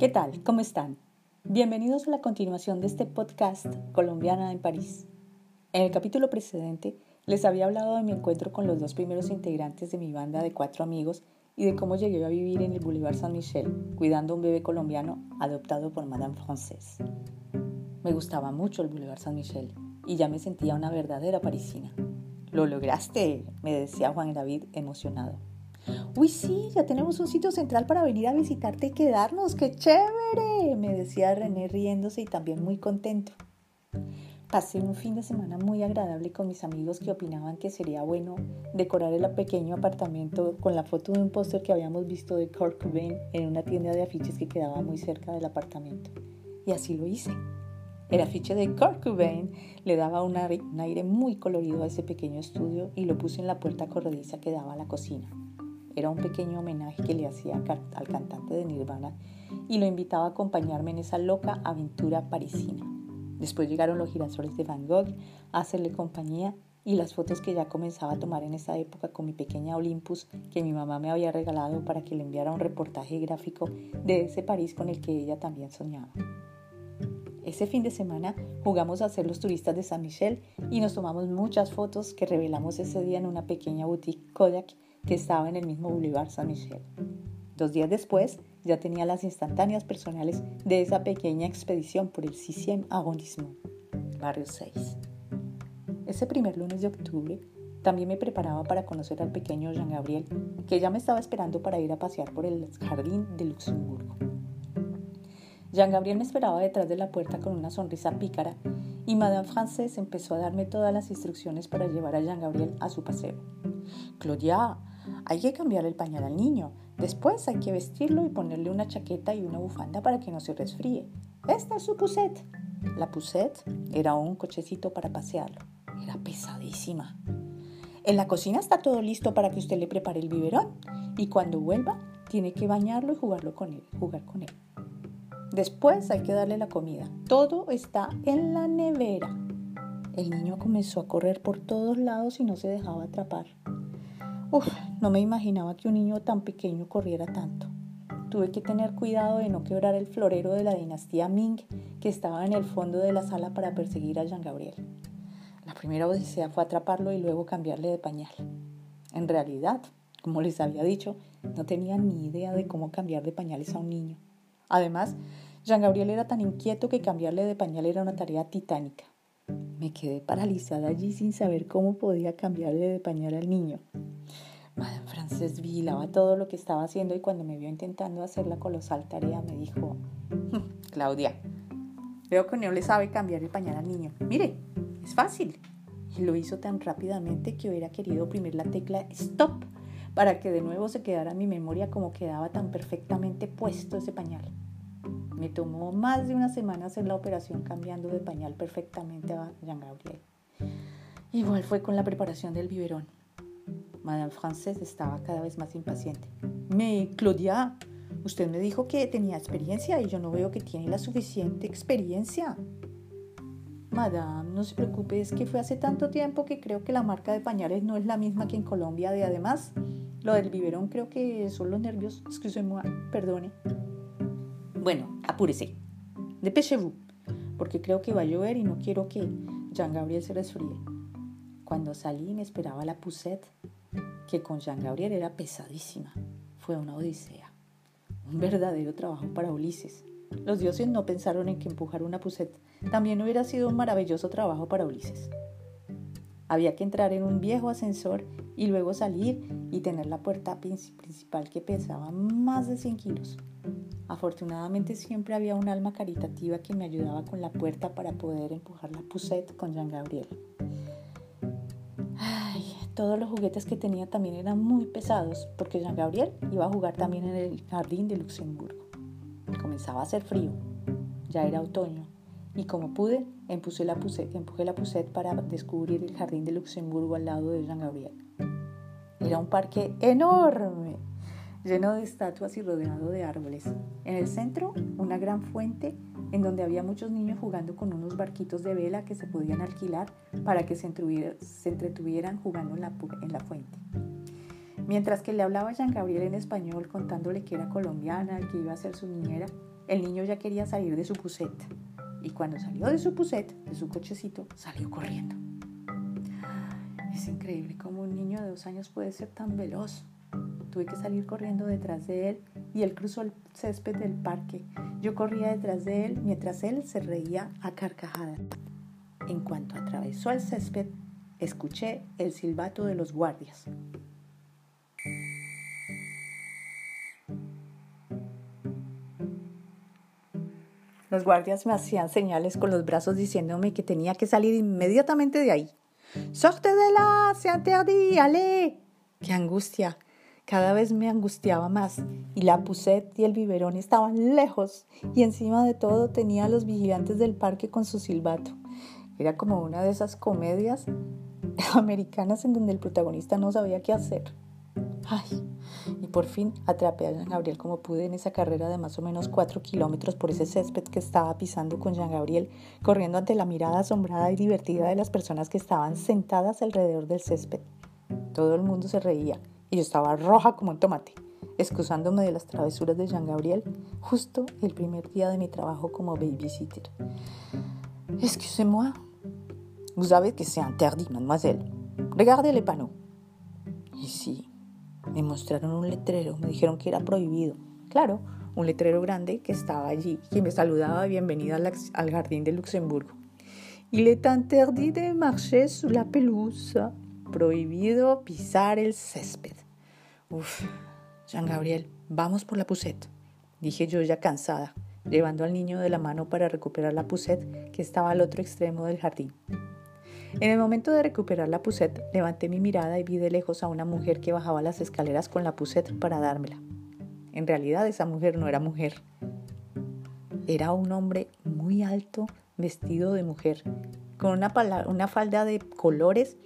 ¿Qué tal? ¿Cómo están? Bienvenidos a la continuación de este podcast Colombiana en París. En el capítulo precedente les había hablado de mi encuentro con los dos primeros integrantes de mi banda de cuatro amigos y de cómo llegué a vivir en el Boulevard Saint-Michel, cuidando a un bebé colombiano adoptado por Madame Frances. Me gustaba mucho el Boulevard Saint-Michel y ya me sentía una verdadera parisina. Lo lograste, me decía Juan David emocionado. Uy, sí, ya tenemos un sitio central para venir a visitarte y quedarnos. ¡Qué chévere! Me decía René riéndose y también muy contento. Pasé un fin de semana muy agradable con mis amigos que opinaban que sería bueno decorar el pequeño apartamento con la foto de un póster que habíamos visto de Kurt Cobain en una tienda de afiches que quedaba muy cerca del apartamento. Y así lo hice. El afiche de Kurt Cobain le daba un aire muy colorido a ese pequeño estudio y lo puse en la puerta corrediza que daba a la cocina. Era un pequeño homenaje que le hacía al cantante de Nirvana y lo invitaba a acompañarme en esa loca aventura parisina. Después llegaron los girasoles de Van Gogh a hacerle compañía y las fotos que ya comenzaba a tomar en esa época con mi pequeña Olympus que mi mamá me había regalado para que le enviara un reportaje gráfico de ese París con el que ella también soñaba. Ese fin de semana jugamos a ser los turistas de San Michel y nos tomamos muchas fotos que revelamos ese día en una pequeña boutique Kodak que estaba en el mismo Boulevard Saint-Michel. Dos días después, ya tenía las instantáneas personales de esa pequeña expedición por el 6 arrondissement, barrio 6. Ese primer lunes de octubre, también me preparaba para conocer al pequeño Jean Gabriel, que ya me estaba esperando para ir a pasear por el jardín de Luxemburgo. Jean Gabriel me esperaba detrás de la puerta con una sonrisa pícara y Madame Frances empezó a darme todas las instrucciones para llevar a Jean Gabriel a su paseo. Claudia, hay que cambiar el pañal al niño. Después hay que vestirlo y ponerle una chaqueta y una bufanda para que no se resfríe. Esta es su poussette. La poussette era un cochecito para pasearlo. Era pesadísima. En la cocina está todo listo para que usted le prepare el biberón y cuando vuelva tiene que bañarlo y jugarlo con él, jugar con él. Después hay que darle la comida. Todo está en la nevera. El niño comenzó a correr por todos lados y no se dejaba atrapar. Uf, no me imaginaba que un niño tan pequeño corriera tanto. Tuve que tener cuidado de no quebrar el florero de la dinastía Ming que estaba en el fondo de la sala para perseguir a Jean Gabriel. La primera odisea fue atraparlo y luego cambiarle de pañal. En realidad, como les había dicho, no tenía ni idea de cómo cambiar de pañales a un niño. Además, Jean Gabriel era tan inquieto que cambiarle de pañal era una tarea titánica. Me quedé paralizada allí sin saber cómo podía cambiarle de pañal al niño. Madame Frances vigilaba todo lo que estaba haciendo y cuando me vio intentando hacer la colosal tarea me dijo, hmm, Claudia, veo que no le sabe cambiar el pañal al niño. Mire, es fácil. Y lo hizo tan rápidamente que hubiera querido oprimir la tecla Stop para que de nuevo se quedara en mi memoria como quedaba tan perfectamente puesto ese pañal. Me tomó más de una semana hacer la operación cambiando de pañal perfectamente a Jean Gabriel. Igual fue con la preparación del biberón. Madame Frances estaba cada vez más impaciente. Me, Claudia, usted me dijo que tenía experiencia y yo no veo que tiene la suficiente experiencia. Madame, no se preocupe, es que fue hace tanto tiempo que creo que la marca de pañales no es la misma que en Colombia. De además, lo del biberón creo que son los nervios. Excusez-moi, perdone. Bueno, apúrese. Dépêchez-vous, porque creo que va a llover y no quiero que Jean Gabriel se resfríe. Cuando salí me esperaba la poussette, que con Jean Gabriel era pesadísima. Fue una odisea. Un verdadero trabajo para Ulises. Los dioses no pensaron en que empujar una poussette también hubiera sido un maravilloso trabajo para Ulises. Había que entrar en un viejo ascensor y luego salir y tener la puerta principal que pesaba más de 100 kilos. Afortunadamente siempre había un alma caritativa que me ayudaba con la puerta para poder empujar la poussette con Jean Gabriel. todos los juguetes que tenía también eran muy pesados porque Jean Gabriel iba a jugar también en el jardín de Luxemburgo. Comenzaba a hacer frío, ya era otoño y como pude empujé la poussette para descubrir el jardín de Luxemburgo al lado de Jean Gabriel. Era un parque enorme, lleno de estatuas y rodeado de árboles. En el centro, una gran fuente en donde había muchos niños jugando con unos barquitos de vela que se podían alquilar para que se entretuvieran jugando en la, en la fuente. Mientras que le hablaba a Jean Gabriel en español contándole que era colombiana, que iba a ser su niñera, el niño ya quería salir de su puset. Y cuando salió de su puset, de su cochecito, salió corriendo. Es increíble cómo un niño de dos años puede ser tan veloz. Tuve que salir corriendo detrás de él y él cruzó el césped del parque. Yo corría detrás de él mientras él se reía a carcajadas. En cuanto atravesó el césped, escuché el silbato de los guardias. Los guardias me hacían señales con los brazos diciéndome que tenía que salir inmediatamente de ahí. ¡Sorte de la! ¡Se! ¡Ale! ¡Qué angustia! Cada vez me angustiaba más y la Puset y el biberón estaban lejos y encima de todo tenía a los vigilantes del parque con su silbato. Era como una de esas comedias americanas en donde el protagonista no sabía qué hacer. Ay, y por fin atrapé a Jean Gabriel como pude en esa carrera de más o menos cuatro kilómetros por ese césped que estaba pisando con Jean Gabriel, corriendo ante la mirada asombrada y divertida de las personas que estaban sentadas alrededor del césped. Todo el mundo se reía y yo estaba roja como un tomate, excusándome de las travesuras de Jean Gabriel justo el primer día de mi trabajo como babysitter. Excusez-moi, vous savez que c'est interdit, mademoiselle. Regardez les panneaux. Y sí, me mostraron un letrero, me dijeron que era prohibido. Claro, un letrero grande que estaba allí, que me saludaba bienvenida al, jardín de Luxemburgo. Il est interdit de marcher sur la pelouse. Prohibido pisar el césped. Uf, Jean Gabriel, vamos por la pusette, dije yo ya cansada, llevando al niño de la mano para recuperar la pusette que estaba al otro extremo del jardín. En el momento de recuperar la pusette, levanté mi mirada y vi de lejos a una mujer que bajaba las escaleras con la pusette para dármela. En realidad esa mujer no era mujer. Era un hombre muy alto, vestido de mujer, con una, una falda de colores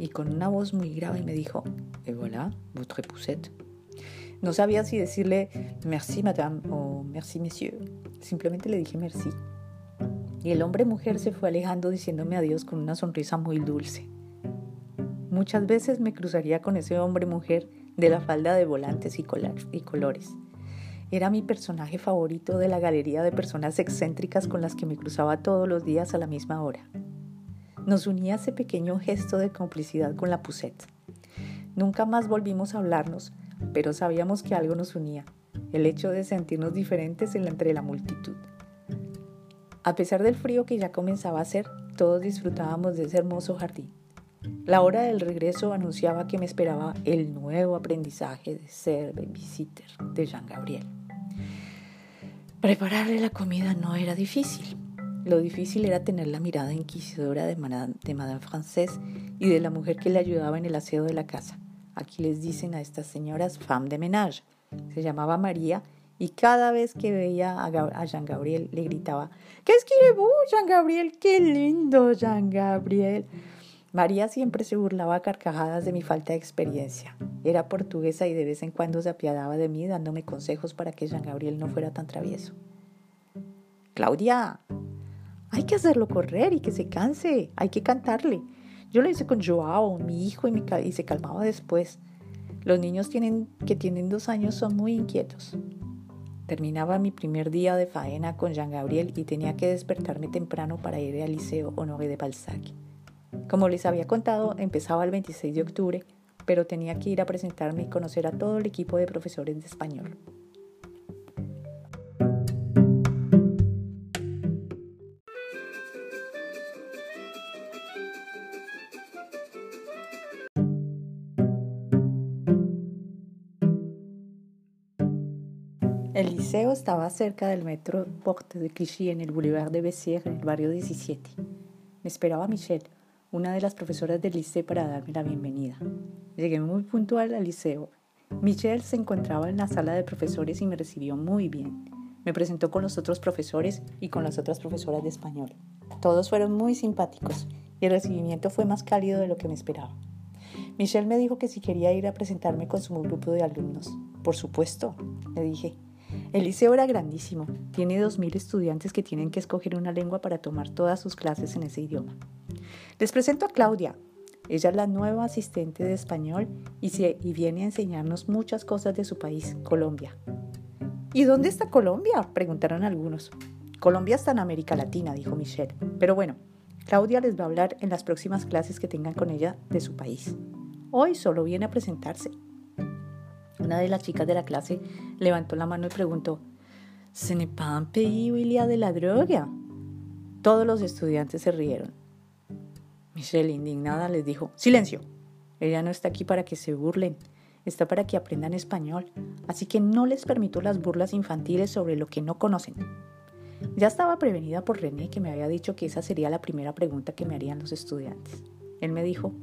y con una voz muy grave me dijo, Et voilà, votre poussette. No sabía si decirle merci madame o merci monsieur. Simplemente le dije merci y el hombre mujer se fue alejando diciéndome adiós con una sonrisa muy dulce. Muchas veces me cruzaría con ese hombre mujer de la falda de volantes y, y colores. Era mi personaje favorito de la galería de personas excéntricas con las que me cruzaba todos los días a la misma hora. Nos unía ese pequeño gesto de complicidad con la Pusette. Nunca más volvimos a hablarnos, pero sabíamos que algo nos unía, el hecho de sentirnos diferentes entre la multitud. A pesar del frío que ya comenzaba a hacer, todos disfrutábamos de ese hermoso jardín. La hora del regreso anunciaba que me esperaba el nuevo aprendizaje de ser babysitter de Jean Gabriel. Prepararle la comida no era difícil. Lo difícil era tener la mirada inquisidora de Madame, de Madame Francés y de la mujer que le ayudaba en el aseo de la casa. Aquí les dicen a estas señoras femme de ménage. Se llamaba María y cada vez que veía a, Jean Gabriel le gritaba, ¿qué es vos, Jean Gabriel? ¡Qué lindo, Jean Gabriel! María siempre se burlaba a carcajadas de mi falta de experiencia. Era portuguesa y de vez en cuando se apiadaba de mí dándome consejos para que Jean Gabriel no fuera tan travieso. Claudia, hay que hacerlo correr y que se canse, hay que cantarle. Yo lo hice con Joao, mi hijo, y, y se calmaba después. Los niños tienen, que tienen dos años son muy inquietos. Terminaba mi primer día de faena con Jean Gabriel y tenía que despertarme temprano para ir al Liceo Honoré de Balzac. Como les había contado, empezaba el 26 de octubre, pero tenía que ir a presentarme y conocer a todo el equipo de profesores de español. Liceo estaba cerca del metro Porte de Clichy en el Boulevard de Bessières, en el barrio 17. Me esperaba Michelle, una de las profesoras del liceo, para darme la bienvenida. Llegué muy puntual al liceo. Michelle se encontraba en la sala de profesores y me recibió muy bien. Me presentó con los otros profesores y con las otras profesoras de español. Todos fueron muy simpáticos y el recibimiento fue más cálido de lo que me esperaba. Michelle me dijo que si quería ir a presentarme con su grupo de alumnos. Por supuesto, le dije. El liceo era grandísimo. Tiene 2.000 estudiantes que tienen que escoger una lengua para tomar todas sus clases en ese idioma. Les presento a Claudia. Ella es la nueva asistente de español y, y viene a enseñarnos muchas cosas de su país, Colombia. ¿Y dónde está Colombia? preguntaron algunos. Colombia está en América Latina, dijo Michelle. Pero bueno, Claudia les va a hablar en las próximas clases que tengan con ella de su país. Hoy solo viene a presentarse. Una de las chicas de la clase levantó la mano y preguntó, ¿Ce n'est pas un pays où il y a de la droga? Todos los estudiantes se rieron. Michelle, indignada, les dijo, silencio, ella no está aquí para que se burlen, está para que aprendan español, así que no les permito las burlas infantiles sobre lo que no conocen. Ya estaba prevenida por René que me había dicho que esa sería la primera pregunta que me harían los estudiantes. Él me dijo,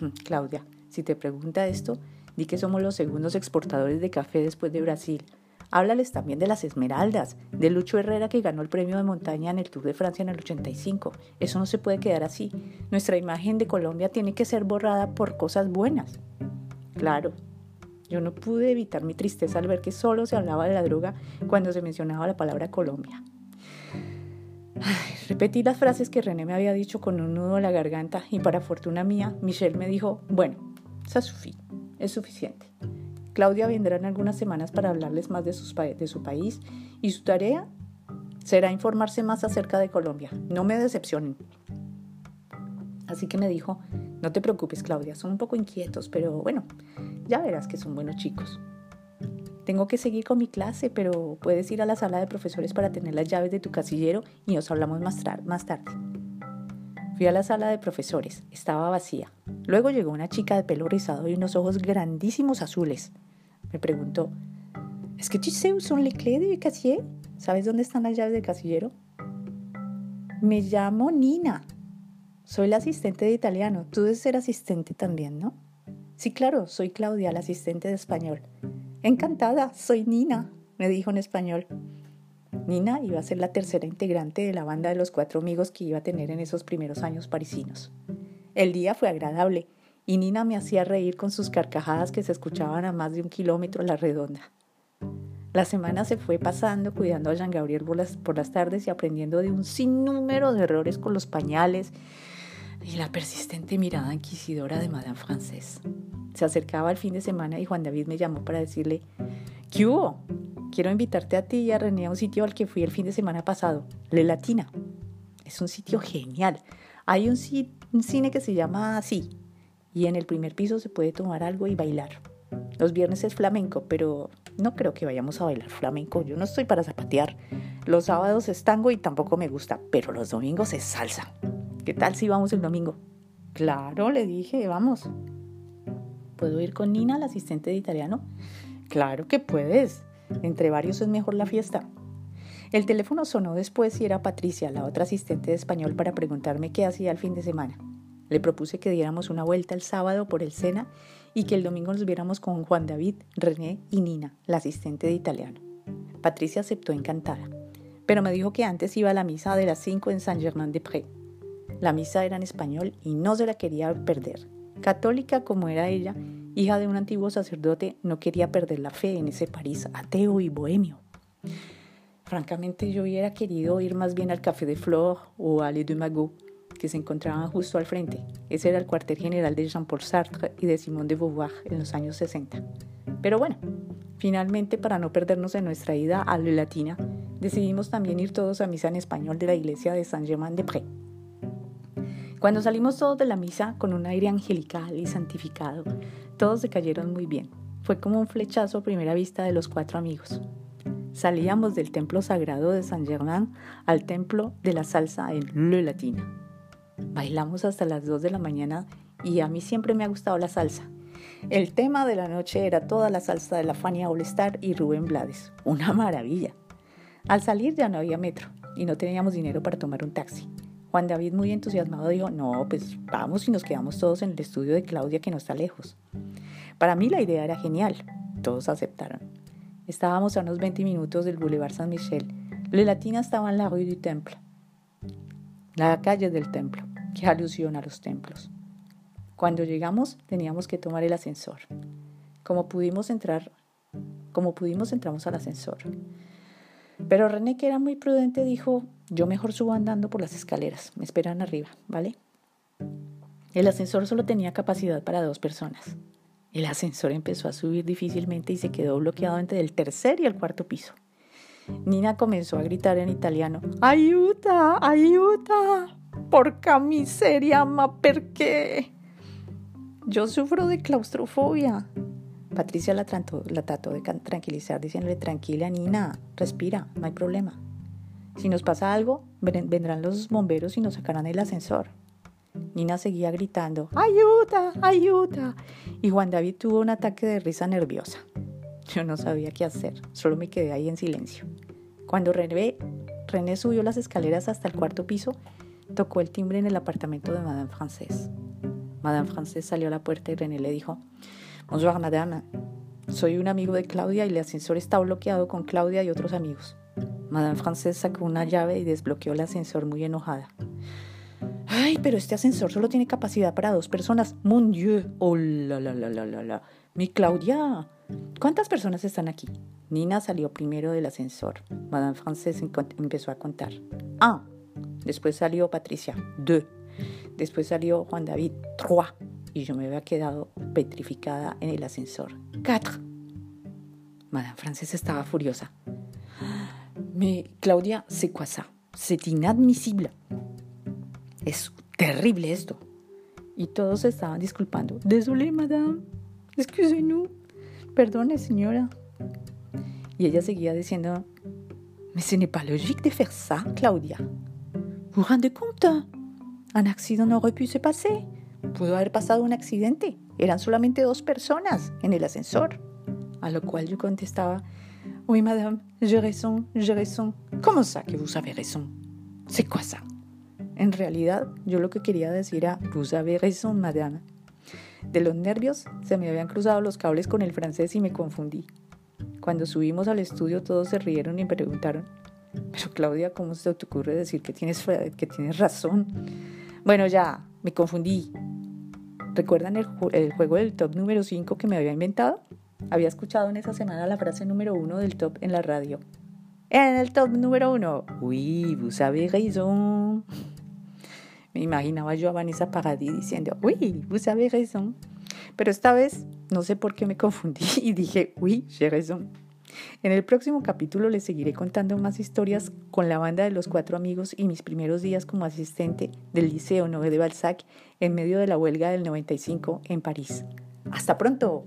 hm, Claudia, si te pregunta esto, di que somos los segundos exportadores de café después de Brasil. Háblales también de las Esmeraldas, de Lucho Herrera que ganó el premio de montaña en el Tour de Francia en el 85. Eso no se puede quedar así. Nuestra imagen de Colombia tiene que ser borrada por cosas buenas. Claro, yo no pude evitar mi tristeza al ver que solo se hablaba de la droga cuando se mencionaba la palabra Colombia. repetí las frases que René me había dicho con un nudo en la garganta y para fortuna mía, Michelle me dijo, bueno, ça suffit, es suficiente. Claudia vendrá en algunas semanas para hablarles más de, su país y su tarea será informarse más acerca de Colombia. No me decepcionen. Así que me dijo, no te preocupes Claudia, son un poco inquietos, pero bueno, ya verás que son buenos chicos. Tengo que seguir con mi clase, pero puedes ir a la sala de profesores para tener las llaves de tu casillero y nos hablamos más, más tarde. Fui a la sala de profesores, estaba vacía. Luego llegó una chica de pelo rizado y unos ojos grandísimos azules. Me preguntó, ¿Es que tu son les clés de casier? ¿Sabes dónde están las llaves del casillero? Me llamo Nina. Soy la asistente de italiano. Tú debes ser asistente también, ¿no? Sí, claro, soy Claudia, la asistente de español. Encantada, soy Nina, me dijo en español. Nina iba a ser la tercera integrante de la banda de los cuatro amigos que iba a tener en esos primeros años parisinos. El día fue agradable y Nina me hacía reír con sus carcajadas que se escuchaban a más de un kilómetro a la redonda. La semana se fue pasando cuidando a Jean Gabriel por las, por las tardes y aprendiendo de un sinnúmero de errores con los pañales y la persistente mirada inquisidora de Madame Frances. Se acercaba el fin de semana y Juan David me llamó para decirle, ¿qué hubo? Quiero invitarte a ti y a René a un sitio al que fui el fin de semana pasado, Le Latina. Es un sitio genial. Hay un, un cine que se llama así y en el primer piso se puede tomar algo y bailar. Los viernes es flamenco, pero no creo que vayamos a bailar flamenco. Yo no estoy para zapatear. Los sábados es tango y tampoco me gusta, pero los domingos es salsa. ¿Qué tal si vamos el domingo? Claro, le dije, vamos. ¿Puedo ir con Nina, la asistente de italiano? Claro que puedes. Entre varios es mejor la fiesta. El teléfono sonó después y era Patricia, la otra asistente de español, para preguntarme qué hacía el fin de semana. Le propuse que diéramos una vuelta el sábado por el Sena y que el domingo nos viéramos con Juan David, René y Nina, la asistente de italiano. Patricia aceptó encantada, pero me dijo que antes iba a la misa de las 5 en Saint-Germain-des-Prés. La misa era en español y no se la quería perder. Católica como era ella, hija de un antiguo sacerdote, no quería perder la fe en ese París ateo y bohemio. Francamente, yo hubiera querido ir más bien al Café de Flore o al Le de Magot, que se encontraban justo al frente. Ese era el cuartel general de Jean-Paul Sartre y de Simone de Beauvoir en los años 60. Pero bueno, finalmente, para no perdernos en nuestra ida a la Latina, decidimos también ir todos a misa en español de la iglesia de Saint-Germain-des-Prés. Cuando salimos todos de la misa con un aire angelical y santificado, todos se cayeron muy bien. Fue como un flechazo a primera vista de los cuatro amigos. Salíamos del templo sagrado de San Germain al templo de la salsa en Le Latina. Bailamos hasta las 2 de la mañana y a mí siempre me ha gustado la salsa. El tema de la noche era toda la salsa de la Fania All Star y Rubén Blades. Una maravilla. Al salir ya no había metro y no teníamos dinero para tomar un taxi. Juan David, muy entusiasmado, dijo, no, pues vamos y nos quedamos todos en el estudio de Claudia que no está lejos. Para mí la idea era genial. Todos aceptaron. Estábamos a unos 20 minutos del Boulevard Saint-Michel. Le Latina estaba en la Rue du Temple, la calle del templo, que alusión a los templos. Cuando llegamos teníamos que tomar el ascensor. Como pudimos entrar, como pudimos entramos al ascensor. Pero René, que era muy prudente, dijo, yo mejor subo andando por las escaleras, me esperan arriba, ¿vale? El ascensor solo tenía capacidad para dos personas. El ascensor empezó a subir difícilmente y se quedó bloqueado entre el tercer y el cuarto piso. Nina comenzó a gritar en italiano, ¡Ayuda! ¡Ayuda! ¡Porca miseria, ma perché! Yo sufro de claustrofobia. Patricia la trató, de tranquilizar diciéndole, tranquila Nina, respira, no hay problema. Si nos pasa algo, vendrán los bomberos y nos sacarán el ascensor. Nina seguía gritando, ayuda, ayuda. Y Juan David tuvo un ataque de risa nerviosa. Yo no sabía qué hacer, solo me quedé ahí en silencio. Cuando René, René subió las escaleras hasta el cuarto piso, tocó el timbre en el apartamento de Madame Frances. Madame Frances salió a la puerta y René le dijo, Bonjour, madame. Soy un amigo de Claudia y el ascensor está bloqueado con Claudia y otros amigos. Madame Frances sacó una llave y desbloqueó el ascensor muy enojada. Ay, pero este ascensor solo tiene capacidad para dos personas. Mon Dieu. Oh, la, la, la, la, la, Mi Claudia. ¿Cuántas personas están aquí? Nina salió primero del ascensor. Madame Frances empezó a contar. Ah. Después salió Patricia. Deux. Después salió Juan David. Trois. Y yo me había quedado petrificada en el ascensor. Quatre. Madame Frances estaba furiosa. Mais Claudia, c'est quoi ça? C'est inadmisible. Es terrible esto. Y todos estaban disculpando. Désolé, madame. Excusez-nous. Perdone, señora. Y ella seguía diciendo, Mais ce n'est pas logique de faire ça, Claudia. Vous rendez compte? Un accident aurait pu se passer. Pudo haber pasado un accidente. Eran solamente dos personas en el ascensor. A lo cual yo contestaba, Oui, madame, j'ai raison, j'ai raison. ¿Cómo ça que vous avez raison? C'est quoi ça? En realidad, yo lo que quería decir era, vous avez raison, madame. De los nervios, se me habían cruzado los cables con el francés y me confundí. Cuando subimos al estudio, todos se rieron y me preguntaron, pero Claudia, ¿cómo se te ocurre decir que tienes, que tienes razón? Bueno, ya, me confundí. ¿Recuerdan el, juego del top número 5 que me había inventado? Había escuchado en esa semana la frase número 1 del top en la radio. En el top número 1, oui, vous avez raison. Me imaginaba yo a Vanessa Paradis diciendo, uy, vous avez raison. Pero esta vez no sé por qué me confundí y dije, uy, j'ai raison. En el próximo capítulo les seguiré contando más historias con la banda de los cuatro amigos y mis primeros días como asistente del Liceo Nové de Balzac en medio de la huelga del 95 en París. ¡Hasta pronto!